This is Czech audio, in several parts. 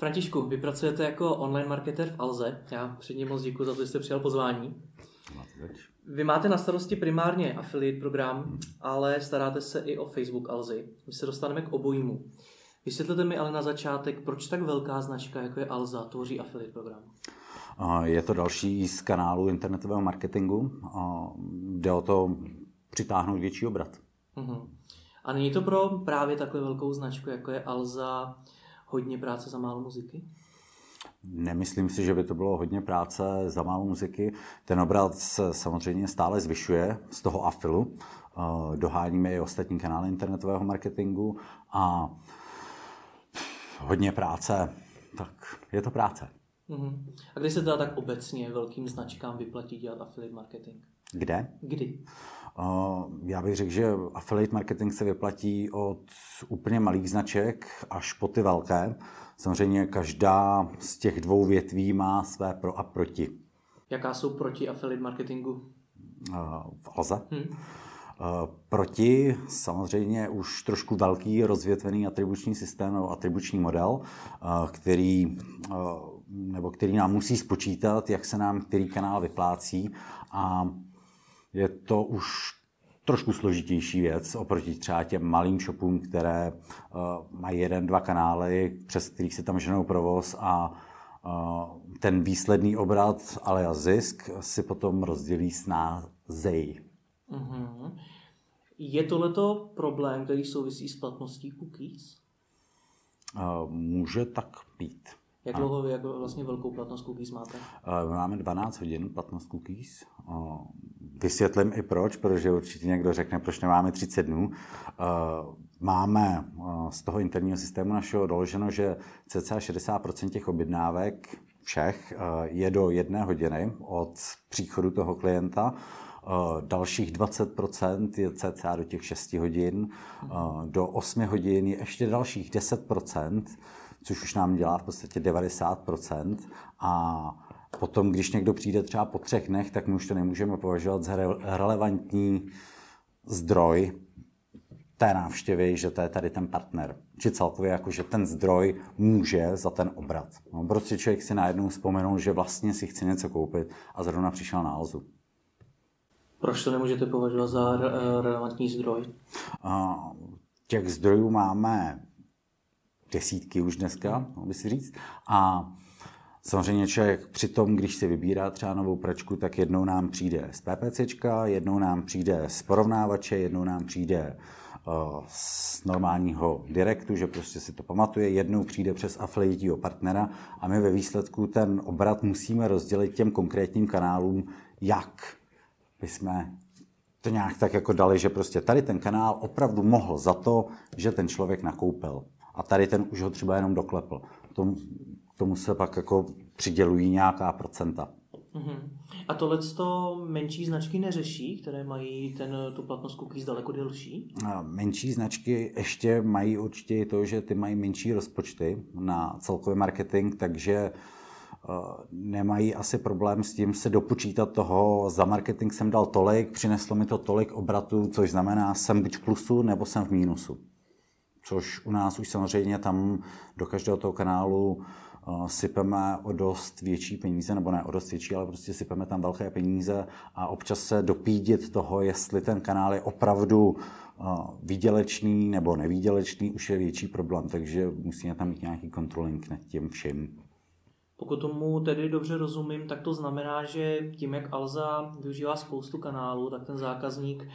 Františku, vy pracujete jako online marketer v Alze. Já předně moc děkuji za to, že jste přijal pozvání. Vy máte na starosti primárně affiliate program, ale staráte se i o Facebook Alzy. My se dostaneme k obojímu. Vysvětlete mi ale na začátek, proč tak velká značka, jako je Alza, tvoří affiliate program? Je to další z kanálu internetového marketingu. Jde o to přitáhnout větší obrat. Uh-huh. A není to pro právě takhle velkou značku, jako je Alza, hodně práce za málo muziky? Nemyslím si, že by to bylo hodně práce za málo muziky. Ten obrat se samozřejmě stále zvyšuje z toho afilu. Doháníme i ostatní kanály internetového marketingu a hodně práce, tak je to práce. Uh-huh. A kdy se teda tak obecně velkým značkám vyplatí dělat affiliate marketing? Kde? Kdy? Já bych řekl, že affiliate marketing se vyplatí od úplně malých značek až po ty velké. Samozřejmě každá z těch dvou větví má své pro a proti. Jaká jsou proti affiliate marketingu? V Alze. Hmm. Proti samozřejmě už trošku velký rozvětvený atribuční systém nebo atribuční model, který, nebo který nám musí spočítat, jak se nám který kanál vyplácí a je to už trošku složitější věc oproti třeba těm malým shopům, které uh, mají jeden, dva kanály, přes kterých se tam ženou provoz a uh, ten výsledný obrat, ale a zisk si potom rozdělí s názej. Mm-hmm. Je tohleto problém, který souvisí s platností cookies? Uh, může tak být. Jak dlouho jak vlastně velkou platnost cookies máte? Uh, máme 12 hodin platnost cookies. Uh, Vysvětlím i proč, protože určitě někdo řekne, proč nemáme 30 dnů. Eh, máme eh, z toho interního systému našeho doloženo, že cca 60% těch objednávek všech eh, je do jedné hodiny od příchodu toho klienta. Dalších 20% je cca do těch 6 hodin. Do 8 hodin je ještě dalších 10%, což už nám dělá v podstatě 90%. A Potom, když někdo přijde třeba po třech dnech, tak my už to nemůžeme považovat za relevantní zdroj té návštěvy, že to je tady ten partner. Či celkově jako, že ten zdroj může za ten obrat. No, prostě člověk si najednou vzpomenul, že vlastně si chce něco koupit a zrovna přišel na Alzu. Proč to nemůžete považovat za re- relevantní zdroj? Uh, těch zdrojů máme desítky už dneska, by si říct. A Samozřejmě člověk při tom, když si vybírá třeba novou pračku, tak jednou nám přijde z PPC, jednou nám přijde z porovnávače, jednou nám přijde uh, z normálního direktu, že prostě si to pamatuje, jednou přijde přes afiliatího partnera a my ve výsledku ten obrat musíme rozdělit těm konkrétním kanálům, jak bychom to nějak tak jako dali, že prostě tady ten kanál opravdu mohl za to, že ten člověk nakoupil. A tady ten už ho třeba jenom doklepl. To tomu se pak jako přidělují nějaká procenta. Uh-huh. A tohle to menší značky neřeší, které mají ten, tu platnost cookies daleko delší? Menší značky ještě mají určitě to, že ty mají menší rozpočty na celkový marketing, takže nemají asi problém s tím se dopočítat toho, za marketing jsem dal tolik, přineslo mi to tolik obratů, což znamená, jsem buď v plusu nebo jsem v mínusu. Což u nás už samozřejmě tam do každého toho kanálu sypeme o dost větší peníze, nebo ne o dost větší, ale prostě sypeme tam velké peníze a občas se dopídit toho, jestli ten kanál je opravdu výdělečný nebo nevýdělečný, už je větší problém, takže musíme tam mít nějaký kontroling nad tím vším. Pokud tomu tedy dobře rozumím, tak to znamená, že tím, jak Alza využívá spoustu kanálů, tak ten zákazník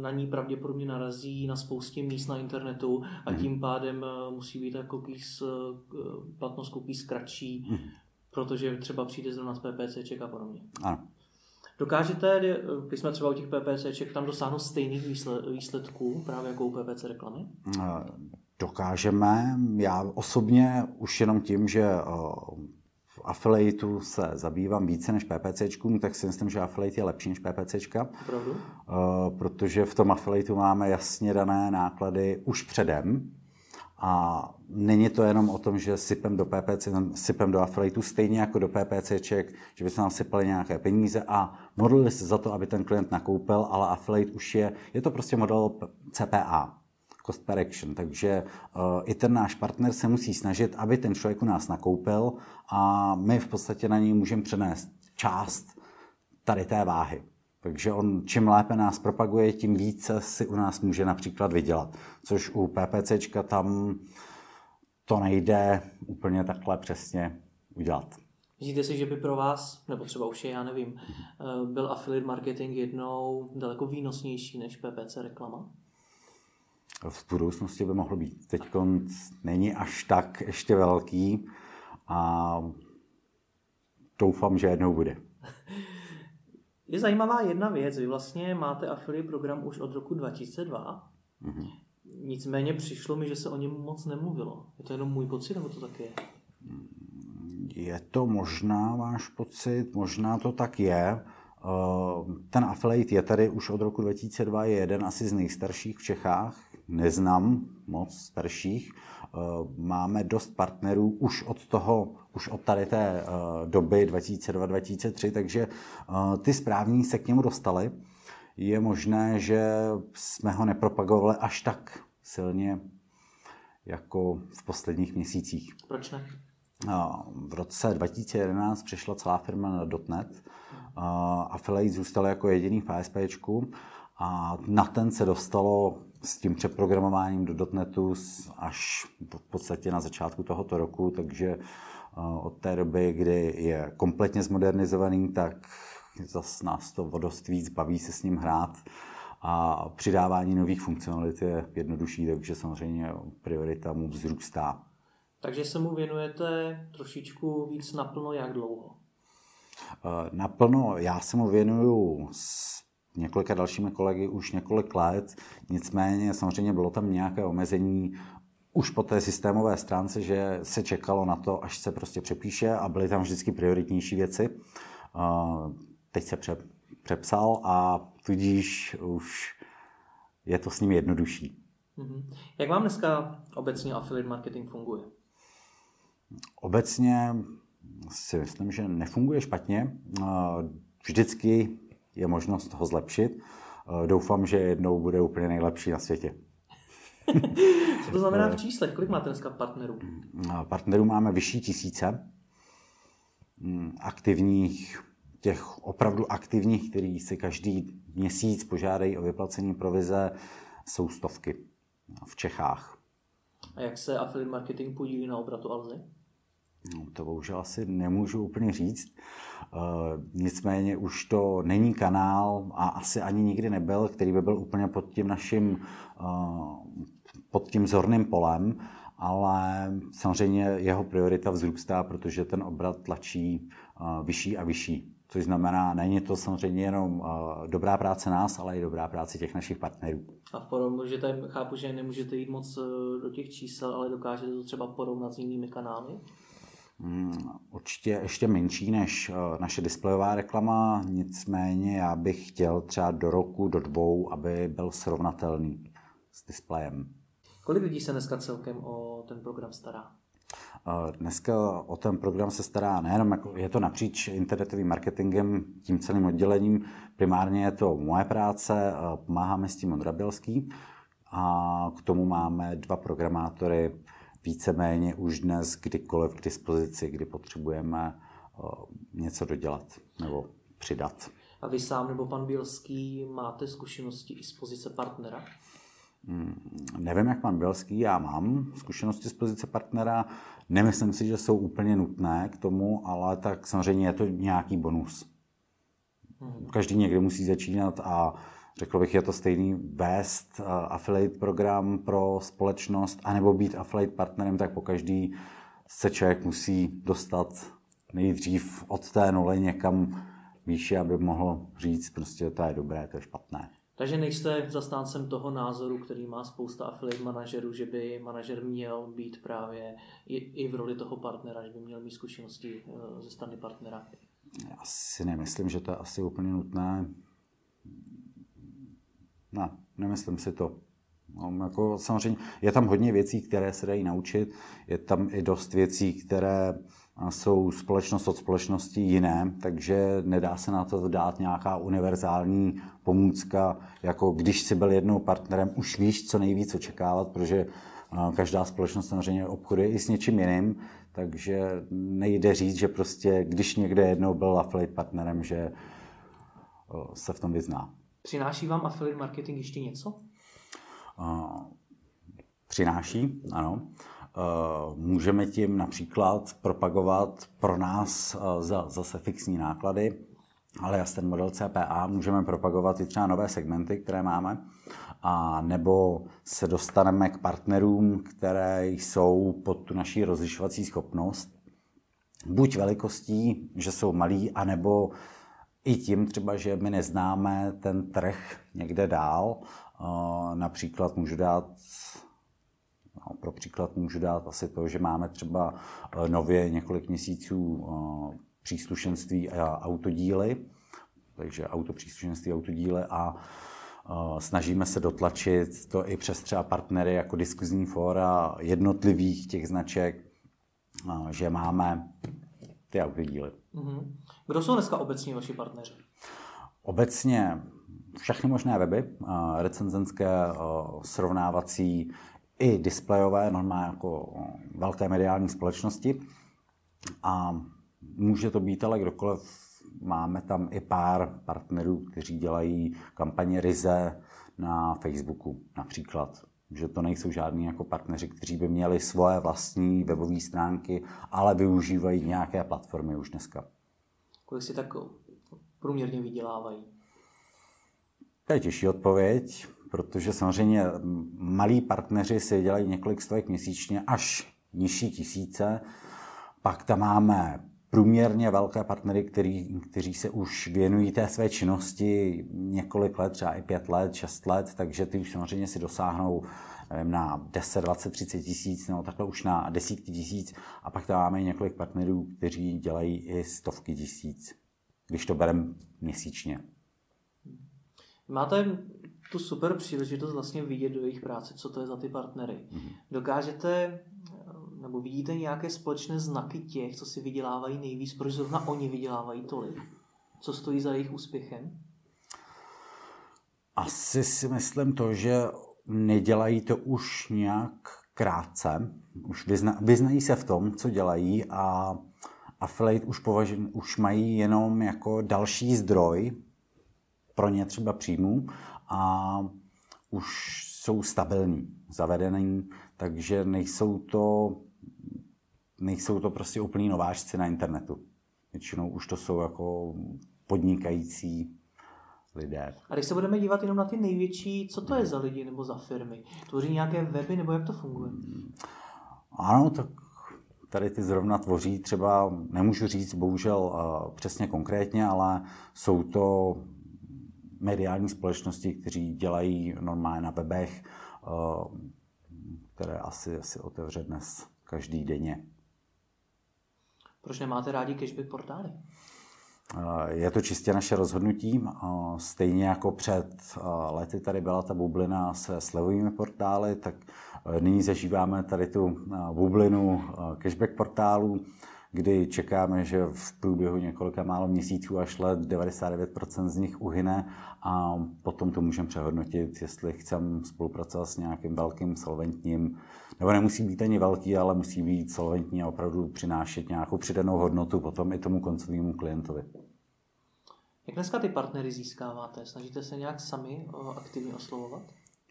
na ní pravděpodobně narazí na spoustě míst na internetu a mhm. tím pádem eh, musí být ta cookies, eh, platnost cookies kratší, mhm. protože třeba přijde zrovna z PPCček a podobně. Ano. Dokážete, když jsme třeba u těch PPCček, tam dosáhnout stejných výsledků právě jako u PPC reklamy? dokážeme. Já osobně už jenom tím, že eh, affiliateu se zabývám více než PPC, tak si myslím, že affiliate je lepší než PPC. Pravdu? Eh, protože v tom affiliateu máme jasně dané náklady už předem. A není to jenom o tom, že sypem do PPC, sypem do affiliateu stejně jako do PPC, že by se nám sypaly nějaké peníze a modlili se za to, aby ten klient nakoupil, ale affiliate už je, je to prostě model CPA cost per action. Takže uh, i ten náš partner se musí snažit, aby ten člověk u nás nakoupil a my v podstatě na něj můžeme přenést část tady té váhy. Takže on čím lépe nás propaguje, tím více si u nás může například vydělat. Což u PPCčka tam to nejde úplně takhle přesně udělat. Myslíte si, že by pro vás, nebo třeba už je, já nevím, eh, byl affiliate marketing jednou daleko výnosnější než PPC reklama? V budoucnosti by mohlo být. Teď není až tak ještě velký a doufám, že jednou bude. Je zajímavá jedna věc. Vy vlastně máte affiliate program už od roku 2002. Mm-hmm. Nicméně přišlo mi, že se o něm moc nemluvilo. Je to jenom můj pocit, nebo to tak je? Je to možná váš pocit, možná to tak je. Eh, ten affiliate je tady už od roku 2002, je jeden asi z nejstarších v Čechách. Neznám moc starších. Eh, máme dost partnerů už od toho, už od tady té eh, doby 2002-2003, takže ty správní se k němu dostali. Je možné, že jsme ho nepropagovali až tak silně jako v posledních měsících. Proč ne? V roce 2011 přešla celá firma na .NET. Affiliate zůstal jako jediný v ASP a na ten se dostalo s tím přeprogramováním do .NETu až v podstatě na začátku tohoto roku, takže od té doby, kdy je kompletně zmodernizovaný, tak zase nás to o dost víc baví se s ním hrát a přidávání nových funkcionalit je jednodušší, takže samozřejmě priorita mu vzrůstá. Takže se mu věnujete trošičku víc naplno, jak dlouho? Eh, naplno, já se mu věnuju s několika dalšími kolegy už několik let, nicméně samozřejmě bylo tam nějaké omezení už po té systémové stránce, že se čekalo na to, až se prostě přepíše a byly tam vždycky prioritnější věci. Eh, teď se přepsal a tudíž už je to s ním jednodušší. Mhm. Jak vám dneska obecně affiliate marketing funguje? Obecně si myslím, že nefunguje špatně. Vždycky je možnost ho zlepšit. Doufám, že jednou bude úplně nejlepší na světě. Co to znamená v číslech? Kolik máte dneska partnerů? Partnerů máme vyšší tisíce. Mm, aktivních, těch opravdu aktivních, který si každý měsíc požádají o vyplacení provize, jsou stovky v Čechách. A jak se affiliate marketing podílí na obratu Alzy? No, to bohužel asi nemůžu úplně říct. Uh, nicméně už to není kanál a asi ani nikdy nebyl, který by byl úplně pod tím naším, uh, pod tím zorným polem, ale samozřejmě jeho priorita vzrůstá, protože ten obrat tlačí uh, vyšší a vyšší. Což znamená, není to samozřejmě jenom dobrá práce nás, ale i dobrá práce těch našich partnerů. A v porovnu, že tady chápu, že nemůžete jít moc do těch čísel, ale dokážete to třeba porovnat s jinými kanály? Mm, určitě ještě menší než eh, naše displejová reklama, nicméně já bych chtěl třeba do roku, do dvou, aby byl srovnatelný s displejem. Kolik lidí se dneska celkem o ten program stará? Eh, dneska o ten program se stará nejenom, jako je to napříč internetovým marketingem, tím celým oddělením. Primárně je to moje práce, eh, pomáháme s tím Ondrabělský a k tomu máme dva programátory, víceméně už dnes kdykoliv k dispozici, kdy potřebujeme eh, něco dodělat nebo přidat. A vy sám nebo pan Bělský máte zkušenosti i z pozice partnera? Hmm, nevím, jak pan Bělský, já mám zkušenosti z pozice partnera. Nemyslím si, že jsou úplně nutné k tomu, ale tak samozřejmě je to nějaký bonus. Hmm. Každý někdy musí začínat a Řekl bych, je to stejný vést uh, affiliate program pro společnost, anebo být affiliate partnerem, tak po každý se člověk musí dostat nejdřív od té nuly někam výše, aby mohl říct, prostě to je dobré, to je špatné. Takže nejste zastáncem toho názoru, který má spousta affiliate manažerů, že by manažer měl být právě i, i v roli toho partnera, že by měl mít zkušenosti uh, ze strany partnera? Já si nemyslím, že to je asi úplně nutné. Ne, nemyslím si to. No, jako samozřejmě je tam hodně věcí, které se dají naučit, je tam i dost věcí, které jsou společnost od společnosti jiné, takže nedá se na to dát nějaká univerzální pomůcka, jako když si byl jednou partnerem, už víš, co nejvíc očekávat, protože každá společnost samozřejmě obchoduje i s něčím jiným, takže nejde říct, že prostě, když někde jednou byl affiliate partnerem, že se v tom vyzná. Přináší vám affiliate marketing ještě něco? Přináší, ano. Můžeme tím například propagovat pro nás za, zase fixní náklady, ale já ten model CPA můžeme propagovat i třeba nové segmenty, které máme, a nebo se dostaneme k partnerům, které jsou pod tu naší rozlišovací schopnost, buď velikostí, že jsou malí, anebo i tím třeba, že my neznáme ten trh někde dál. Například můžu dát No, pro příklad můžu dát asi to, že máme třeba nově několik měsíců příslušenství a autodíly, takže autopříslušenství, autodíly a snažíme se dotlačit to i přes třeba partnery jako diskuzní fóra jednotlivých těch značek, že máme ty autodíly. Mm-hmm. Kdo jsou dneska obecně vaši partneři? Obecně všechny možné weby, recenzenské, srovnávací, i displejové, normálně jako velké mediální společnosti. A může to být ale kdokoliv. Máme tam i pár partnerů, kteří dělají kampaně Rize na Facebooku například. Že to nejsou žádní jako partneři, kteří by měli svoje vlastní webové stránky, ale využívají nějaké platformy už dneska. Kolik si tak průměrně vydělávají? To je těžší odpověď protože samozřejmě malí partneři si dělají několik stovek měsíčně až nižší tisíce. Pak tam máme průměrně velké partnery, který, kteří se už věnují té své činnosti několik let, třeba i pět let, šest let, takže ty už samozřejmě si dosáhnou nevím, na 10, 20, 30 tisíc, nebo takhle už na desítky tisíc. A pak tam máme několik partnerů, kteří dělají i stovky tisíc, když to bereme měsíčně. Máte tu super příležitost vlastně vidět do jejich práce, co to je za ty partnery. Mm-hmm. Dokážete nebo vidíte nějaké společné znaky těch, co si vydělávají nejvíc, proč zrovna oni vydělávají tolik? Co stojí za jejich úspěchem? Asi si myslím to, že nedělají to už nějak krátce, už vyzna, vyznají se v tom, co dělají a affiliate už, považují, už mají jenom jako další zdroj pro ně třeba příjmů a už jsou stabilní, zavedený, takže nejsou to, nejsou to prostě úplný nováčci na internetu. Většinou už to jsou jako podnikající lidé. A když se budeme dívat jenom na ty největší, co to je za lidi nebo za firmy? Tvoří nějaké weby nebo jak to funguje? Ano, tak tady ty zrovna tvoří třeba, nemůžu říct bohužel přesně konkrétně, ale jsou to mediální společnosti, kteří dělají normálně na webech, eh, které asi, asi otevře dnes každý denně. Proč nemáte rádi cashback portály? Eh, je to čistě naše rozhodnutí. Eh, stejně jako před lety tady byla ta bublina se slevovými portály, tak nyní zažíváme tady tu bublinu cashback portálů kdy čekáme, že v průběhu několika málo měsíců až let 99% z nich uhyne a potom to můžeme přehodnotit, jestli chceme spolupracovat s nějakým velkým solventním, nebo nemusí být ani velký, ale musí být solventní a opravdu přinášet nějakou přidanou hodnotu potom i tomu koncovému klientovi. Jak dneska ty partnery získáváte? Snažíte se nějak sami aktivně oslovovat?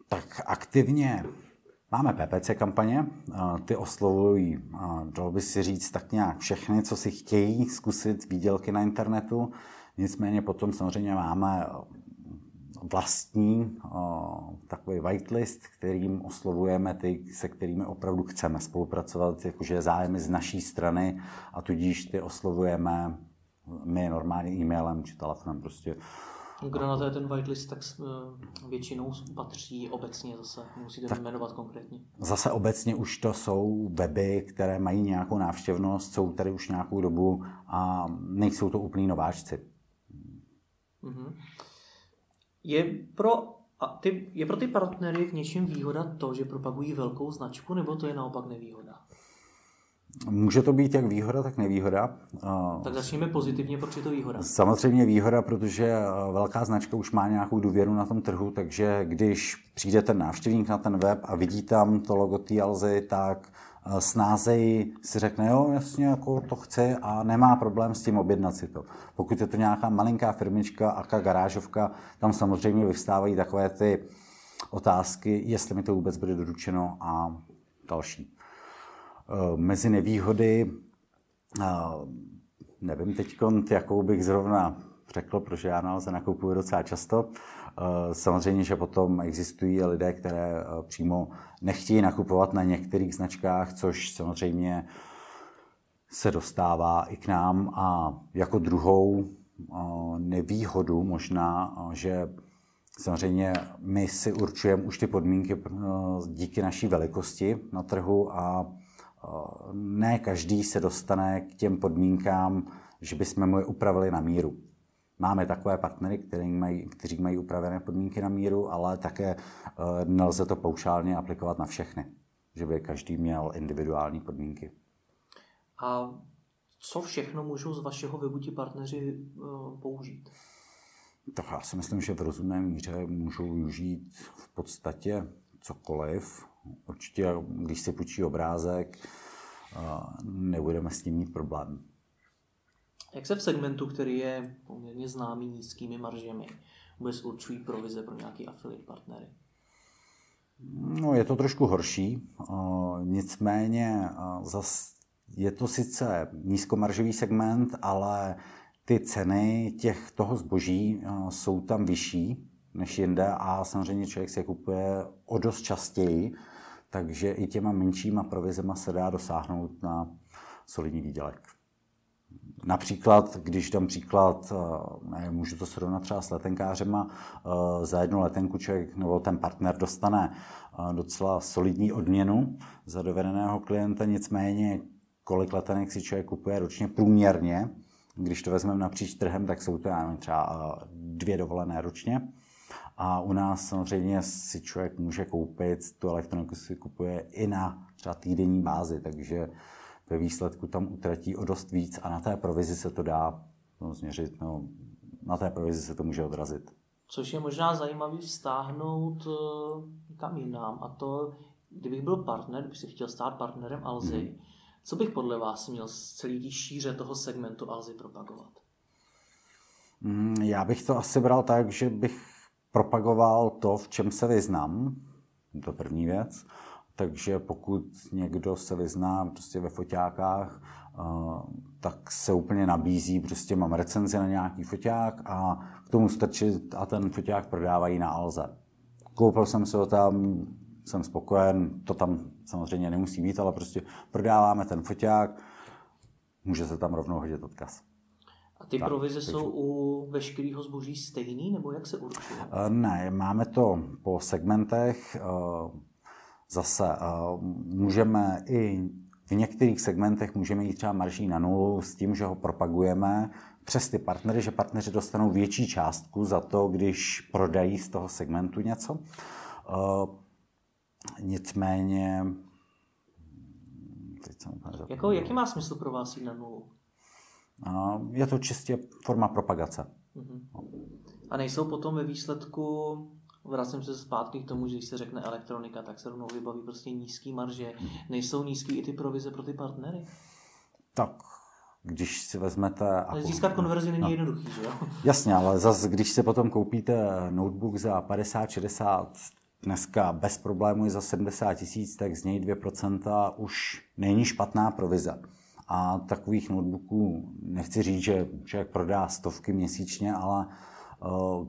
Tak aktivně Máme PPC kampaně, ty oslovují, dalo by si říct, tak nějak všechny, co si chtějí zkusit výdělky na internetu. Nicméně potom samozřejmě máme vlastní takový whitelist, kterým oslovujeme ty, se kterými opravdu chceme spolupracovat, jakože zájmy z naší strany a tudíž ty oslovujeme my normálně e-mailem či telefonem prostě kdo na to je ten whitelist, tak eh, většinou patří obecně zase, musíte tak jmenovat konkrétně. Zase obecně už to jsou weby, které mají nějakou návštěvnost, jsou tady už nějakou dobu a nejsou to úplní nováčci. Mm-hmm. Je pro A ty, je pro ty partnery v něčem výhoda to, že propagují velkou značku, nebo to je naopak nevýhoda? Může to být jak výhoda, tak nevýhoda. Tak začněme pozitivně, proč je to výhoda? Samozřejmě výhoda, protože velká značka už má nějakou důvěru na tom trhu, takže když přijde ten návštěvník na ten web a vidí tam to logo té Alzy, tak snázej si řekne, jo, jasně, jako to chce a nemá problém s tím objednat si to. Pokud je to nějaká malinká firmička, aka garážovka, tam samozřejmě vyvstávají takové ty otázky, jestli mi to vůbec bude doručeno a další. Eh, mezi nevýhody, eh, nevím teď, jakou bych zrovna řekl, protože já nalze nakupuju docela často. Eh, samozřejmě, že potom existují lidé, které přímo nechtějí nakupovat na některých značkách, což samozřejmě se dostává i k nám. A jako druhou nevýhodu možná, že samozřejmě my si určujeme už ty podmínky díky naší velikosti na trhu a ne každý se dostane k těm podmínkám, že bychom mu je upravili na míru. Máme takové partnery, kteří mají, kteří mají upravené podmínky na míru, ale také eh, nelze to paušálně aplikovat na všechny, že by každý měl individuální podmínky. A co všechno můžou z vašeho webu ti partneři eh, použít? Tak já si myslím, že v rozumné míře můžou využít v podstatě cokoliv. Určitě, když si půjčí obrázek, nebudeme s tím mít problém. Jak se v segmentu, který je poměrně známý nízkými maržemi, vůbec určují provize pro nějaký affiliate partnery? No, je to trošku horší, nicméně zas je to sice nízkomaržový segment, ale ty ceny těch toho zboží jsou tam vyšší než jinde a samozřejmě člověk si je kupuje o dost častěji, takže i těma menšíma provizema se dá dosáhnout na solidní výdělek. Například, když dám příklad, eh, ne, můžu to srovnat třeba s letenkářema, eh, za jednu letenku člověk nebo ten partner dostane eh, docela solidní odměnu za dovedeného klienta, nicméně kolik letenek si člověk kupuje ročně průměrně, když to vezmeme napříč trhem, tak jsou to já nevím, třeba dvě dovolené ročně. A u nás samozřejmě si člověk může koupit, tu elektroniku si kupuje i na třeba týdenní bázi, takže ve výsledku tam utratí o dost víc a na té provizi se to dá no, změřit, no, na té provizi se to může odrazit. Což je možná zajímavý vztáhnout uh, kam jinam a to, kdybych byl partner, kdybych si chtěl stát partnerem Alzy, hmm. co bych podle vás měl z celý šíře toho segmentu Alzy propagovat? Hmm, já bych to asi bral tak, že bych propagoval to, v čem se vyznám, to první věc. Takže pokud někdo se vyzná prostě ve foťákách, eh, tak se úplně nabízí, prostě mám recenzi na nějaký foťák a k tomu strčit a ten foťák prodávají na Alze. Koupil jsem si ho tam, jsem spokojen, to tam samozřejmě nemusí být, ale prostě prodáváme ten foťák, může se tam rovnou hodit odkaz. A ty tak, provize takže... jsou u veškerého zboží stejný, nebo jak se určuje? Eh, ne, máme to po segmentech. Eh, zase eh, můžeme i v některých segmentech můžeme jít třeba marží na nulu s tím, že ho propagujeme přes ty partnery, že partneři dostanou větší částku za to, když prodají z toho segmentu něco. Nicméně... Teď jsem jako, jaký má smysl pro vás jít na nulu? Je to čistě forma propagace. A nejsou potom ve výsledku, vracím se zpátky k tomu, že když se řekne elektronika, tak se rovnou vybaví prostě nízký marže. Nejsou nízký i ty provize pro ty partnery? Tak když si vezmete... Ale získat konverzi není no. jednoduchý, že jo? Jasně, ale zase, když si potom koupíte notebook za 50-60, dneska bez problémů je za 70 tisíc, tak z něj 2% už není špatná provize. A takových notebooků nechci říct, že člověk prodá stovky měsíčně, ale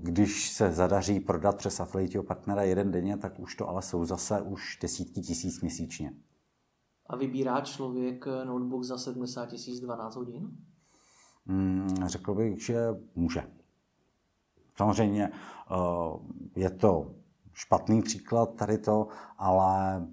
když se zadaří prodat přes affiliate partnera jeden denně, tak už to ale jsou zase už desítky tisíc měsíčně. A vybírá člověk notebook za 70 tisíc 12 hodin? Hmm, řekl bych, že může. Samozřejmě je to špatný příklad tady to, ale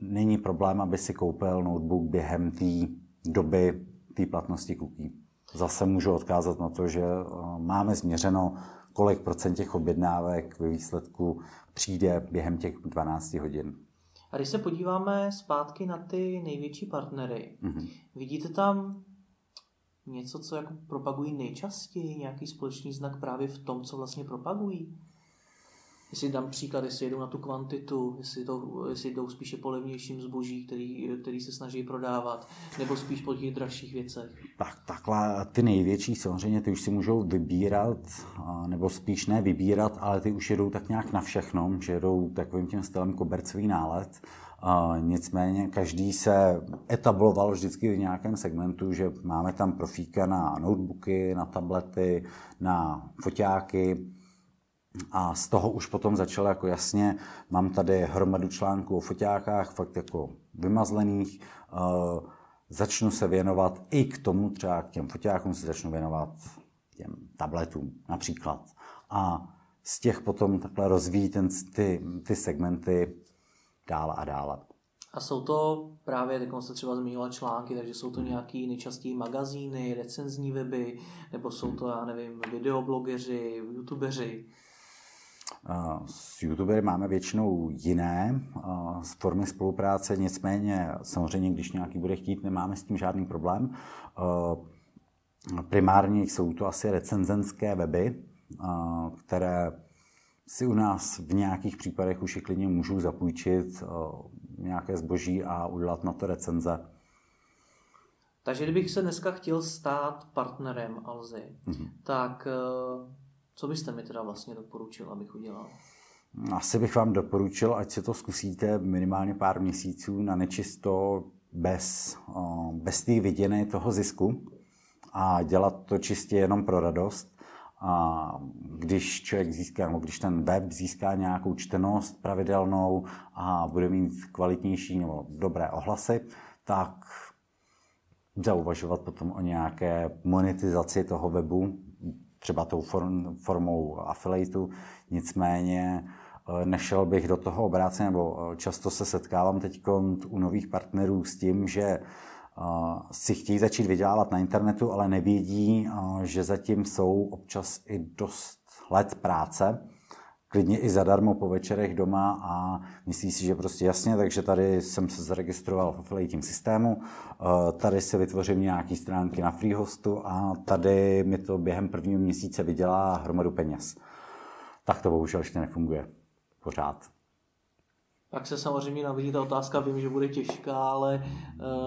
není problém, aby si koupil notebook během té doby té platnosti cookie. Zase můžu odkázat na to, že eh, máme změřeno, kolik procent těch objednávek ve výsledku přijde během těch 12 hodin. A když se podíváme zpátky na ty největší partnery, mm-hmm. vidíte tam něco, co jako propagují nejčastěji, nějaký společný znak právě v tom, co vlastně propagují? Jestli dám příklad, jestli jedou na tu kvantitu, jestli, to, jestli jdou spíše po levnějším zboží, který, který se snaží prodávat, nebo spíš po těch dražších věcech. Tak, takhle ty největší samozřejmě, ty už si můžou vybírat, nebo spíš ne vybírat, ale ty už jedou tak nějak na všechno, že jedou takovým tím stylem kobercový nálet. Uh, nicméně každý se etabloval vždycky v nějakém segmentu, že máme tam profíka na notebooky, na tablety, na foťáky, a z toho už potom začal jako jasně, mám tady hromadu článků o foťákách, fakt jako vymazlených, uh, začnu se věnovat i k tomu, třeba k těm foťákům se začnu věnovat těm tabletům například. A z těch potom takhle rozvíjí ten, ty, ty segmenty dále a dále. A jsou to právě, jak se třeba zmiňoval články, takže jsou to nějaký nejčastěji magazíny, recenzní weby, nebo jsou to, já nevím, videoblogeři, youtubeři? S youtubery máme většinou jiné formy spolupráce, nicméně samozřejmě, když nějaký bude chtít, nemáme s tím žádný problém. Primárně jsou to asi recenzenské weby, které si u nás v nějakých případech už i klidně můžou zapůjčit nějaké zboží a udělat na to recenze. Takže kdybych se dneska chtěl stát partnerem Alzy, mm-hmm. tak co byste mi teda vlastně doporučil, abych udělal? Asi bych vám doporučil, ať si to zkusíte minimálně pár měsíců na nečisto bez, bez té viděné toho zisku a dělat to čistě jenom pro radost. A když člověk získá, nebo když ten web získá nějakou čtenost pravidelnou a bude mít kvalitnější nebo dobré ohlasy, tak zauvažovat potom o nějaké monetizaci toho webu, třeba tou form, formou affiliateu, nicméně eh, nešel bych do toho obráceně, nebo eh, často se setkávám teď u nových partnerů s tím, že eh, si chtějí začít vydělávat na internetu, ale nevědí, že zatím jsou občas i dost let práce klidně i zadarmo po večerech doma a myslí si, že prostě jasně, takže tady jsem se zaregistroval v affiliating systému, eh, tady si vytvořím nějaké stránky na freehostu a tady mi to během prvního měsíce vydělá hromadu peněz. Tak to bohužel ještě nefunguje pořád. Tak se samozřejmě nabízí ta otázka, vím, že bude těžká, ale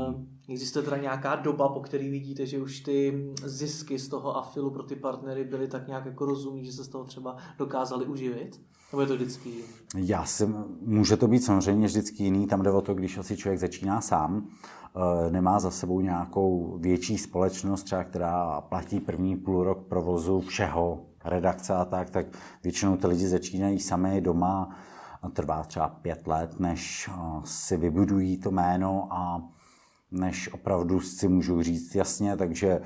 uh, existuje teda nějaká doba, po který vidíte, že už ty zisky z toho afilu pro ty partnery byly tak nějak jako rozumí, že se z toho třeba dokázali uživit? Nebo je to vždycky? Já si, může to být samozřejmě vždycky jiný, tam jde o to, když asi člověk začíná sám, uh, nemá za sebou nějakou větší společnost, třeba která platí první půl rok provozu všeho, redakce a tak, tak většinou ty lidi začínají sami doma, trvá třeba pět let, než si vybudují to jméno a než opravdu si můžu říct jasně, takže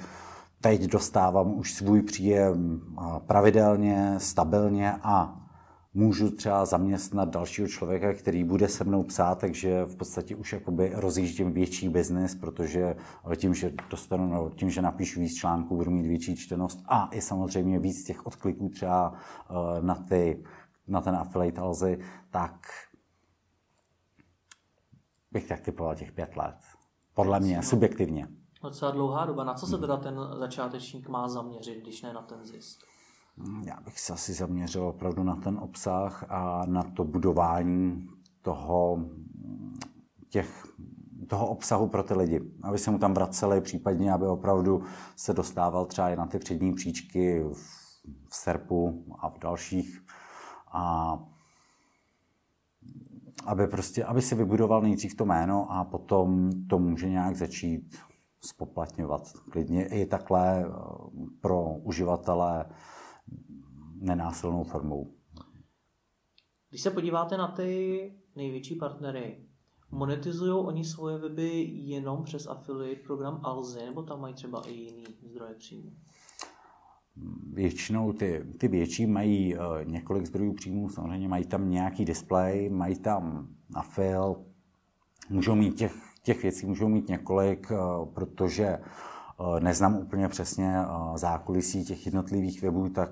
teď dostávám už svůj příjem pravidelně, stabilně a můžu třeba zaměstnat dalšího člověka, který bude se mnou psát, takže v podstatě už jakoby rozjíždím větší biznis, protože tím, že dostanu, no, tím, že napíšu víc článků, budu mít větší čtenost a i samozřejmě víc těch odkliků třeba na ty na ten affiliate Alzy, tak bych tak typoval těch pět let. Podle mě, subjektivně. Docela dlouhá doba. Na co se teda ten začátečník má zaměřit, když ne na ten zisk? Hmm, já bych se asi zaměřil opravdu na ten obsah a na to budování toho, těch, toho obsahu pro ty lidi. Aby se mu tam vraceli, případně aby opravdu se dostával třeba i na ty přední příčky v, v SERPu a v dalších a aby, prostě, aby si vybudoval nejdřív to jméno a potom to může nějak začít spoplatňovat. Klidně i takhle eh, pro uživatele nenásilnou formou. Když se podíváte na ty největší partnery, monetizují oni svoje weby jenom přes affiliate program Alzy, nebo tam mají třeba i jiný zdroje příjmu? Většinou ty, ty větší mají uh, několik zdrojů příjmů, samozřejmě mají tam nějaký display, mají tam afil, můžou mít těch, těch věcí, můžou mít několik, uh, protože uh, neznám úplně přesně zákulisí těch jednotlivých webů, tak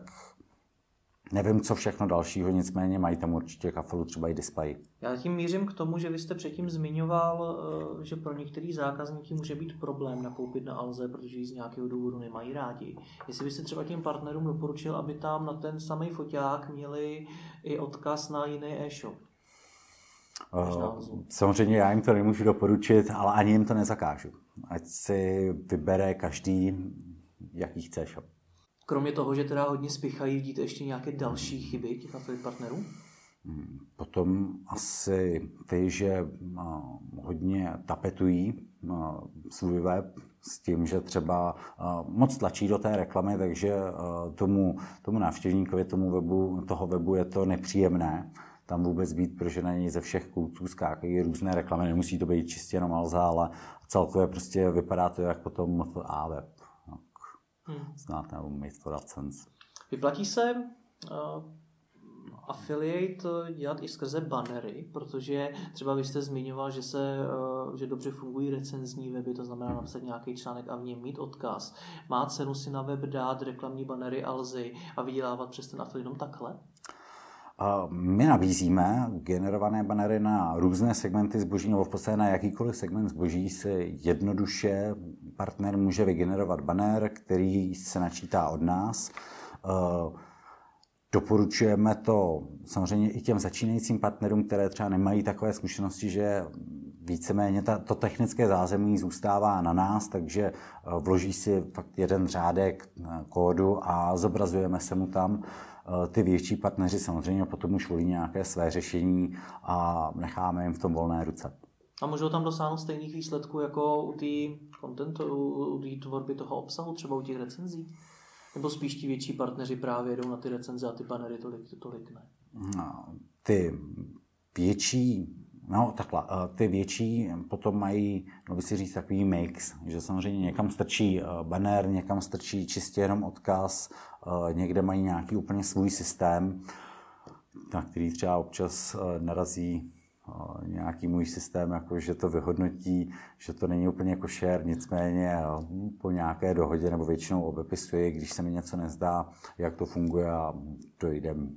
Nevím, co všechno dalšího, nicméně mají tam určitě kafelu třeba i display. Já tím mířím k tomu, že vy jste předtím zmiňoval, eh, že pro některý zákazníky může být problém nakoupit na Alze, protože ji z nějakého důvodu nemají rádi. Jestli byste třeba těm partnerům doporučil, aby tam na ten samý foťák měli i odkaz na jiný e-shop. Uh, samozřejmě já jim to nemůžu doporučit, ale ani jim to nezakážu. Ať si vybere každý, jaký chce shop. Kromě toho, že teda hodně spěchají, vidíte ještě nějaké další chyby těch affiliate partnerů? Hmm, potom asi ty, že hodně tapetují svůj web s tím, že třeba moc tlačí do té reklamy, takže tomu, tomu návštěvníkovi tomu webu, toho webu je to nepříjemné tam vůbec být, protože na něj ze všech koutů skákají různé reklamy. Nemusí to být čistě jenom Alza, ale celkově prostě vypadá to jak potom A web. Hmm. Znáte, nebo for AdSense. Vyplatí se uh, affiliate dělat i skrze bannery, protože třeba vy jste zmiňoval, že, se, uh, že dobře fungují recenzní weby, to znamená hmm. napsat nějaký článek a v něm mít odkaz. Má cenu si na web dát reklamní bannery Alzy a vydělávat přes ten affiliate jenom takhle? My nabízíme generované banery na různé segmenty zboží, nebo v podstatě na jakýkoliv segment zboží si jednoduše partner může vygenerovat banner, který se načítá od nás. Doporučujeme to samozřejmě i těm začínajícím partnerům, které třeba nemají takové zkušenosti, že víceméně to technické zázemí zůstává na nás, takže vloží si fakt jeden řádek kódu a zobrazujeme se mu tam Eh, ty větší partneři samozřejmě potom už volí nějaké své řešení a necháme jim v tom volné ruce. A můžou tam dosáhnout stejných výsledků jako u té contentu, u té tvorby toho obsahu, třeba u těch recenzí? Nebo spíš ti větší partneři právě jdou na ty recenze a ty banery tolik, tolik ne? No, ty větší No, takhle. Eh, ty větší potom mají, no by si říct, takový mix, že samozřejmě někam strčí eh, banner, někam strčí čistě jenom odkaz, eh, někde mají nějaký úplně svůj systém, na který třeba občas narazí nějaký můj systém, jako že to vyhodnotí, že to není úplně košer, nicméně po nějaké dohodě nebo většinou obepisuje, když se mi něco nezdá, jak to funguje a dojdem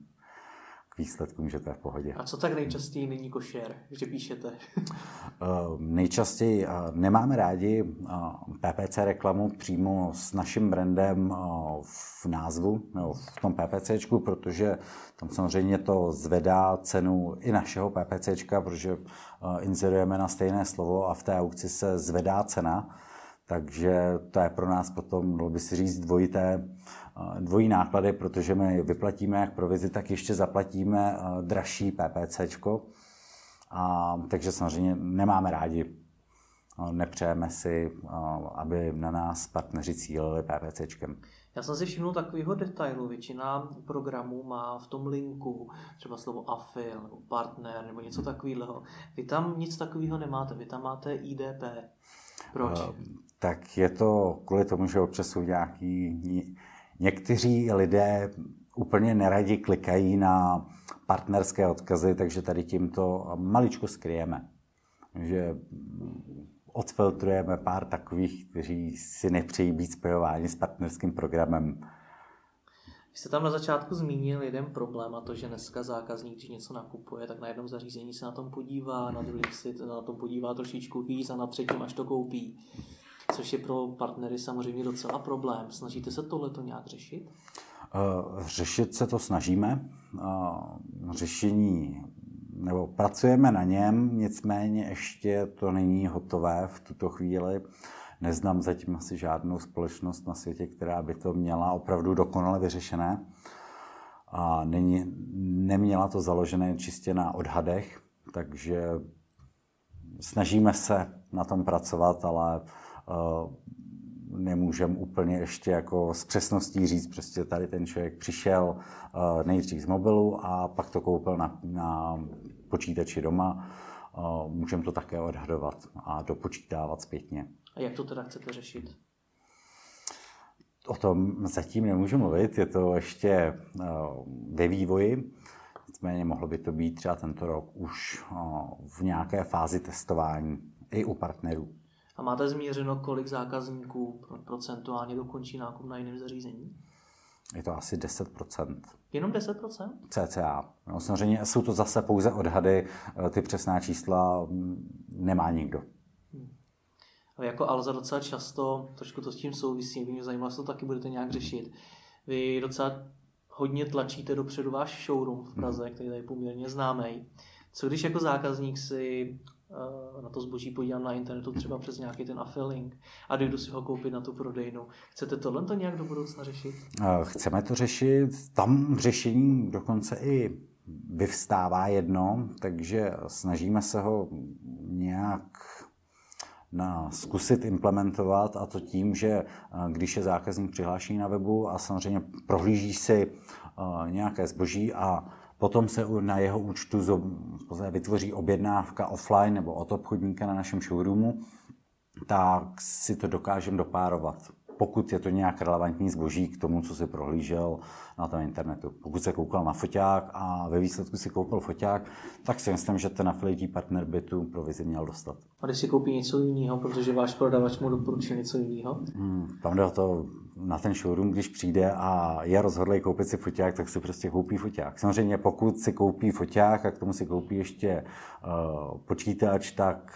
výsledkům, že to je v pohodě. A co tak nejčastěji není košer, že píšete? uh, nejčastěji uh, nemáme rádi uh, PPC reklamu přímo s naším brandem v názvu, nebo v tom PPCčku, protože tam samozřejmě to zvedá cenu i našeho PPCčka, protože uh, inzerujeme na stejné slovo a v té aukci se zvedá cena. Takže to je pro nás potom, dalo by si říct, dvojité, dvojí náklady, protože my vyplatíme jak provizi, tak ještě zaplatíme dražší PPC. A, takže samozřejmě nemáme rádi. Nepřejeme si, aby na nás partneři cílili PPCčkem. Já jsem si všiml takového detailu. Většina programů má v tom linku třeba slovo afil nebo partner nebo něco takového. Vy tam nic takového nemáte, vy tam máte IDP. Proč? Uh, tak je to kvůli tomu, že občas jsou nějaký Někteří lidé úplně neradi klikají na partnerské odkazy, takže tady tímto maličko skryjeme. Že odfiltrujeme pár takových, kteří si nepřejí být spojováni s partnerským programem. Vy jste tam na začátku zmínil jeden problém a to, že dneska zákazník, když něco nakupuje, tak na jednom zařízení se na tom podívá, na druhém si na tom podívá trošičku víc a na třetím až to koupí což je pro partnery samozřejmě docela problém. Snažíte se tohleto nějak řešit? Eh, řešit se to snažíme. Eh, řešení, nebo pracujeme na něm, nicméně ještě to není hotové v tuto chvíli. Neznám zatím asi žádnou společnost na světě, která by to měla opravdu dokonale vyřešené. A není, neměla to založené čistě na odhadech, takže snažíme se na tom pracovat, ale Eh, nemůžem úplně ještě jako s přesností říct, prostě tady ten člověk přišel eh, nejdřív z mobilu a pak to koupil na, na počítači doma. Eh, můžeme to také odhadovat a dopočítávat zpětně. A jak to teda chcete řešit? O tom zatím nemůžu mluvit, je to ještě ve vývoji. Nicméně mohlo by to být třeba tento rok už v nějaké fázi testování i u partnerů. A máte změřeno, kolik zákazníků procentuálně dokončí nákup na jiném zařízení? Je to asi 10%. Jenom 10%? CCA. No, samozřejmě jsou to zase pouze odhady, eh, ty přesná čísla mm, nemá nikdo. Hmm. jako Alza docela často, trošku to s tím souvisí, mě zajímalo, jestli to taky budete nějak řešit. Vy docela hodně tlačíte dopředu váš showroom v Praze, hmm. který je poměrně známý. Co když jako zákazník si na to zboží podívám na internetu třeba přes nějaký ten affiliate a dojdu si ho koupit na tu prodejnu. Chcete tohle to nějak do budoucna řešit? Eh, chceme to řešit. Tam řešení dokonce i vyvstává jedno, takže snažíme se ho nějak na zkusit implementovat a to tím, že eh, když je zákazník přihlášený na webu a samozřejmě prohlíží si nějaké zboží a Potom se na jeho účtu vytvoří objednávka offline nebo od obchodníka na našem showroomu, tak si to dokážeme dopárovat pokud je to nějak relevantní zboží k tomu, co si prohlížel na tom internetu. Pokud se koukal na foťák a ve výsledku si koupil foťák, tak si myslím, že ten affiliate partner by tu provizi měl dostat. A když si koupí něco jiného, protože váš prodavač mu doporučil něco jiného? Hmm, tam jde o to, na ten showroom, když přijde a je rozhodlý koupit si foťák, tak si prostě koupí foťák. Samozřejmě pokud si koupí foťák a k tomu si koupí ještě uh, počítač, tak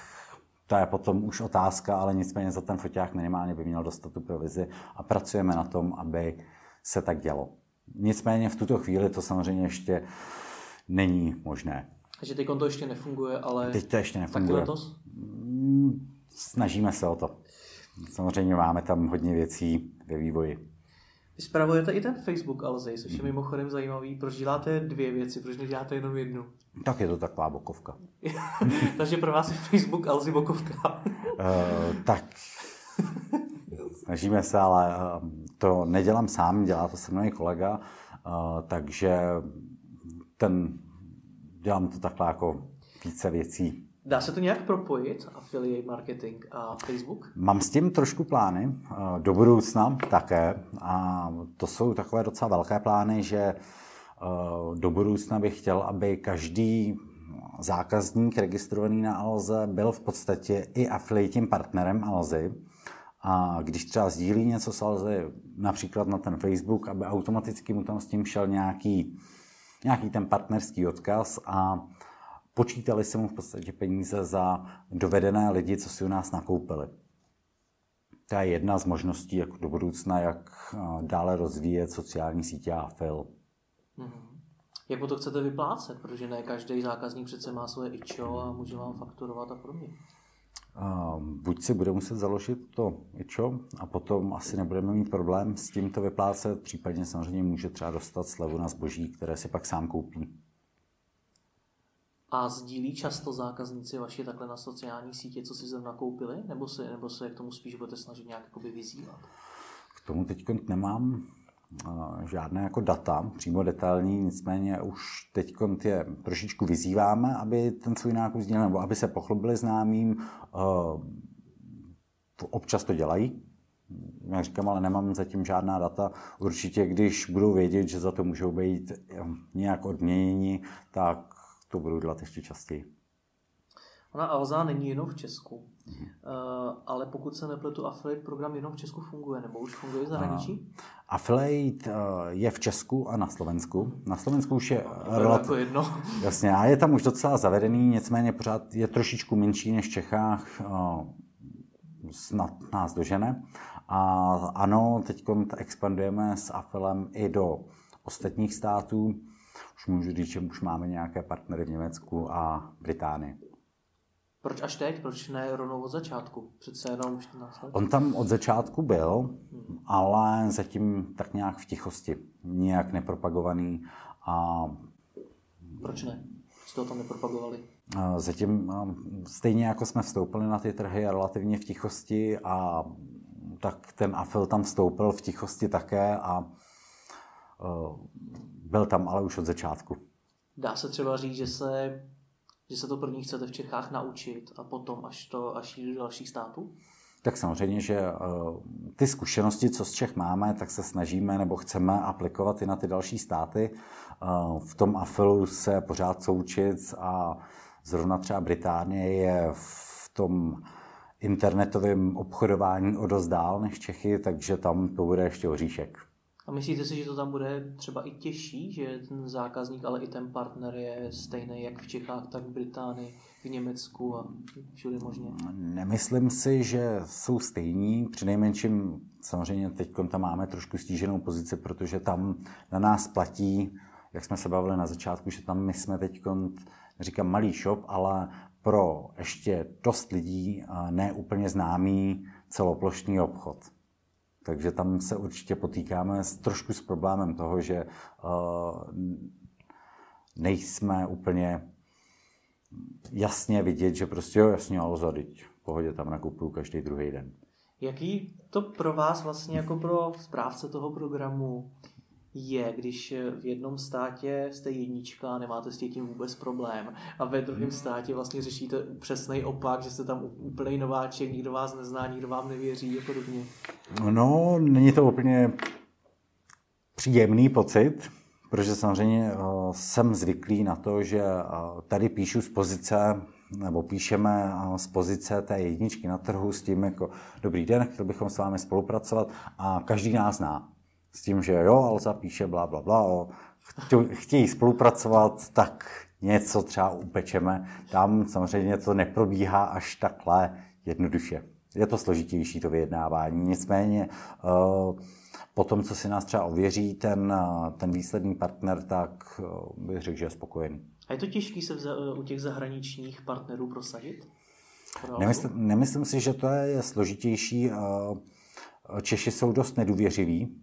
to je potom už otázka, ale nicméně za ten foťák minimálně by měl dostat tu provizi a pracujeme na tom, aby se tak dělo. Nicméně v tuto chvíli to samozřejmě ještě není možné. Takže teď to ještě nefunguje, ale... Teď to ještě nefunguje. letos? Mm, snažíme se o to. Samozřejmě máme tam hodně věcí ve vývoji. Vy spravujete i ten Facebook Alzej, což je mimochodem zajímavý. Proč děláte dvě věci, proč neděláte jenom jednu? Tak je to taková bokovka. Takže pro vás je Facebook Alzi bokovka. uh, tak snažíme se, ale uh, to nedělám sám, dělá to se mnou kolega, uh, takže ten, dělám to takhle jako více věcí Dá se to nějak propojit, affiliate marketing a Facebook? Mám s tím trošku plány, eh, do budoucna také. A to jsou takové docela velké plány, že eh, do budoucna bych chtěl, aby každý zákazník registrovaný na Alze byl v podstatě i affiliate partnerem Alzy. A když třeba sdílí něco s Alzy, například na ten Facebook, aby automaticky mu tam s tím šel nějaký, nějaký ten partnerský odkaz a počítali se mu v podstatě peníze za dovedené lidi, co si u nás nakoupili. To je jedna z možností jak do budoucna, jak dále rozvíjet sociální sítě a fil. Mm-hmm. Jak to chcete vyplácet? Protože ne každý zákazník přece má svoje ičo a může vám fakturovat a podobně. Buď si bude muset založit to ičo a potom asi nebudeme mít problém s tím to vyplácet, případně samozřejmě může třeba dostat slevu na zboží, které si pak sám koupí. A sdílí často zákazníci vaši takhle na sociální sítě, co si zrovna koupili, nebo se, nebo se k tomu spíš budete snažit nějak jakoby vyzývat? K tomu teď nemám žádné jako data, přímo detailní, nicméně už teď je trošičku vyzýváme, aby ten svůj nákup sdílel, nebo aby se pochlubili známým. Občas to dělají, jak říkám, ale nemám zatím žádná data. Určitě, když budou vědět, že za to můžou být nějak odměněni, tak to budu dělat ještě častěji. Ona Alza není jenom v Česku, mm. ale pokud se nepletu, affiliate program jenom v Česku funguje, nebo už funguje v zahraničí? Affiliate eh, je v Česku a na Slovensku. Na Slovensku už je no, relativně jedno. Jasně, a je tam už docela zavedený, nicméně pořád je trošičku menší než v Čechách, eh, snad nás dožene. A ano, teď expandujeme s Affilem i do ostatních států už můžu říct, že už máme nějaké partnery v Německu a Británii. Proč až teď? Proč ne rovnou od začátku? Přece jenom 14 let. On tam od začátku byl, hmm. ale zatím tak nějak v tichosti. Nijak nepropagovaný. A... Proč ne? Jste to tam nepropagovali? Zatím stejně jako jsme vstoupili na ty trhy relativně v tichosti a tak ten Afil tam vstoupil v tichosti také a byl tam ale už od začátku. Dá se třeba říct, že se, že se to první chcete v Čechách naučit a potom až to až jít do dalších států? Tak samozřejmě, že eh, ty zkušenosti, co z Čech máme, tak se snažíme nebo chceme aplikovat i na ty další státy. Eh, v tom afilu se pořád součit a zrovna třeba Británie je v tom internetovém obchodování o dost dál než Čechy, takže tam to bude ještě oříšek. A myslíte si, že to tam bude třeba i těžší, že ten zákazník, ale i ten partner je stejný jak v Čechách, tak v Británii, v Německu a všude možně? Nemyslím si, že jsou stejní. Přinejmenším samozřejmě teď tam máme trošku stíženou pozici, protože tam na nás platí, jak jsme se bavili na začátku, že tam my jsme teď, říkám malý shop, ale pro ještě dost lidí ne úplně známý celoplošný obchod. Takže tam se určitě potýkáme s, trošku s problémem toho, že uh, nejsme úplně jasně vidět, že prostě jo, jasně, zadyť, v pohodě tam nakupuju každý druhý den. Jaký to pro vás vlastně jako pro správce toho programu je, když v jednom státě jste jednička a nemáte s tím vůbec problém a ve druhém hmm. státě vlastně řešíte přesný opak, že jste tam úplný nováček, nikdo vás nezná, nikdo vám nevěří a podobně. No, není to úplně příjemný pocit, protože samozřejmě uh, jsem zvyklý na to, že uh, tady píšu z pozice nebo píšeme z pozice té jedničky na trhu s tím jako dobrý den, chtěl bychom s vámi spolupracovat a každý nás zná s tím, že jo, Alza píše bla, bla, bla, chtějí spolupracovat, tak něco třeba upečeme. Tam samozřejmě to neprobíhá až takhle jednoduše. Je to složitější to vyjednávání, nicméně eh, po tom, co si nás třeba ověří ten, eh, ten výsledný partner, tak eh, bych řekl, že je spokojený. A je to těžké se u těch zahraničních partnerů prosadit? Nemyslím, nemyslím si, že to je složitější. Češi jsou dost nedůvěřiví,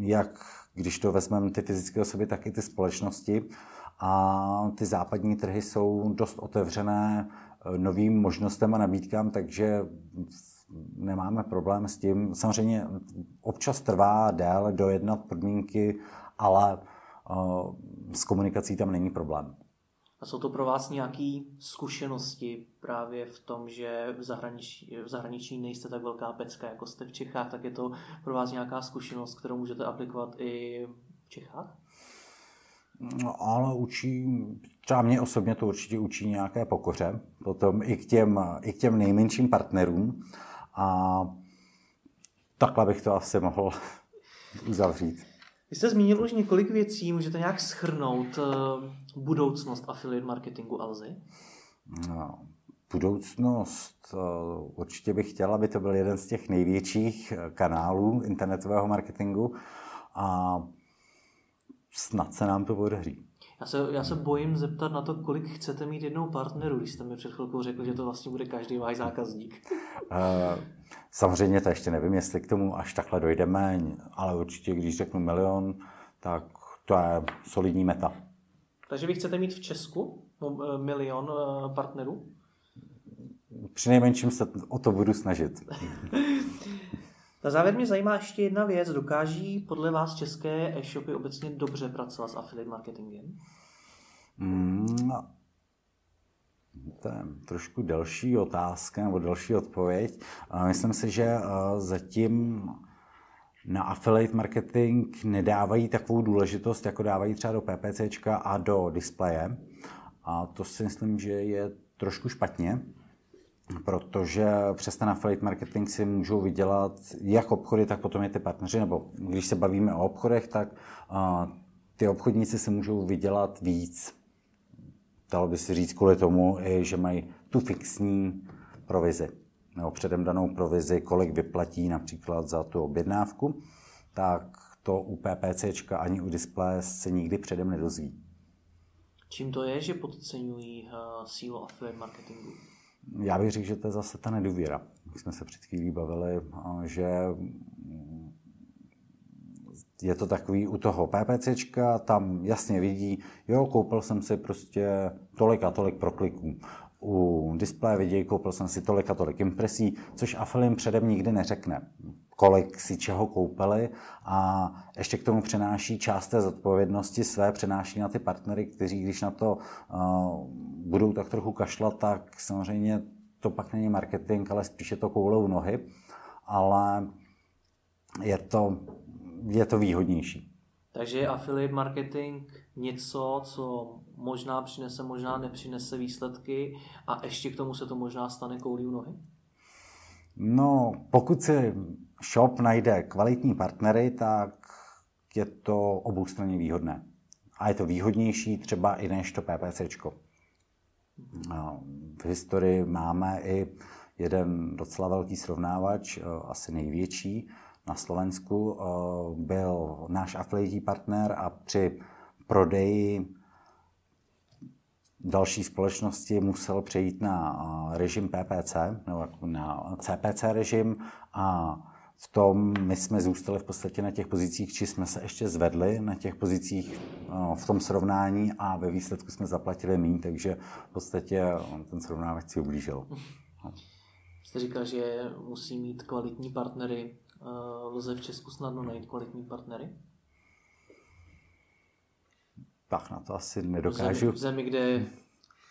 jak když to vezmeme ty fyzické osoby, tak i ty společnosti. A ty západní trhy jsou dost otevřené eh, novým možnostem a nabídkám, takže nemáme problém s tím. Samozřejmě občas trvá déle dojednat podmínky, ale eh, s komunikací tam není problém. A jsou to pro vás nějaké zkušenosti právě v tom, že v zahraničí, v zahraničí nejste tak velká pecka, jako jste v Čechách, tak je to pro vás nějaká zkušenost, kterou můžete aplikovat i v Čechách? No, ale učí, třeba mě osobně to určitě učí nějaké pokoře, potom i k těm, i k těm nejmenším partnerům a takhle bych to asi mohl uzavřít. Vy jste zmínil už několik věcí, můžete nějak schrnout uh, budoucnost affiliate marketingu Alzy? No, budoucnost uh, určitě bych chtěla, aby to byl jeden z těch největších eh, kanálů internetového marketingu a snad se nám to podaří. Já se, já se bojím zeptat na to, kolik chcete mít jednou partnerů, když jste mi před chvilkou řekl, že to vlastně bude každý váš zákazník. Uh, samozřejmě to ještě nevím, jestli k tomu až takhle dojdeme, ale určitě, když řeknu milion, tak to je solidní meta. Takže vy chcete mít v Česku eh, milion eh, partnerů? Při nejmenším se o to budu snažit. Na závěr mě zajímá ještě jedna věc. Dokáží podle vás české e-shopy obecně dobře pracovat s affiliate marketingem? Mm, to je trošku delší otázka nebo delší odpověď. Myslím si, že eh, zatím na affiliate marketing nedávají takovou důležitost, jako dávají třeba do PPC a do displeje. A to si myslím, že je trošku špatně protože přes ten affiliate marketing si můžou vydělat jak obchody, tak potom i ty partneři, nebo když se bavíme o obchodech, tak ty obchodníci si můžou vydělat víc. Dalo by si říct kvůli tomu, že mají tu fixní provizi, nebo předem danou provizi, kolik vyplatí například za tu objednávku, tak to u PPC ani u displeje se nikdy předem nedozví. Čím to je, že podceňují sílu affiliate marketingu? Já bych řekl, že to je zase ta nedůvěra. My jsme se před chvílí bavili, že je to takový u toho PPCčka, tam jasně vidí, jo, koupil jsem si prostě tolik a tolik prokliků. U displeje vidí, koupil jsem si tolik a tolik impresí, což Afilim předem nikdy neřekne, kolik si čeho koupili a ještě k tomu přenáší část té zodpovědnosti své, přenáší na ty partnery, kteří když na to uh, budou tak trochu kašlat, tak samozřejmě to pak není marketing, ale spíše to koulou nohy, ale je to, je to výhodnější. Takže je affiliate marketing něco, co možná přinese, možná nepřinese výsledky a ještě k tomu se to možná stane koulí u nohy? No, pokud si shop najde kvalitní partnery, tak je to oboustranně výhodné. A je to výhodnější třeba i než to PPCčko. V historii máme i jeden docela velký srovnávač, asi největší na Slovensku, byl náš affiliate partner a při prodeji další společnosti musel přejít na režim PPC, nebo jako na CPC režim a v tom my jsme zůstali v podstatě na těch pozicích, či jsme se ještě zvedli na těch pozicích v tom srovnání a ve výsledku jsme zaplatili méně, takže v podstatě ten srovnávač si ublížil. Jste říkal, že musí mít kvalitní partnery. Lze v Česku snadno najít kvalitní partnery? Tak na to asi nedokážu. V zemi, kde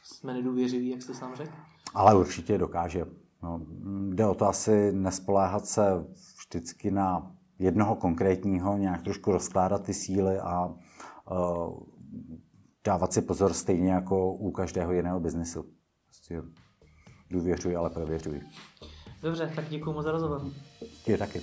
jsme nedůvěřiví, jak jste sám řekl? Ale určitě dokáže. No, jde o to asi nespoléhat se vždycky na jednoho konkrétního, nějak trošku rozkládat ty síly a uh, dávat si pozor stejně jako u každého jiného biznesu. Prostě důvěřuji, ale prověřuji. Dobře, tak děkuji moc za rozhovor. Je taky.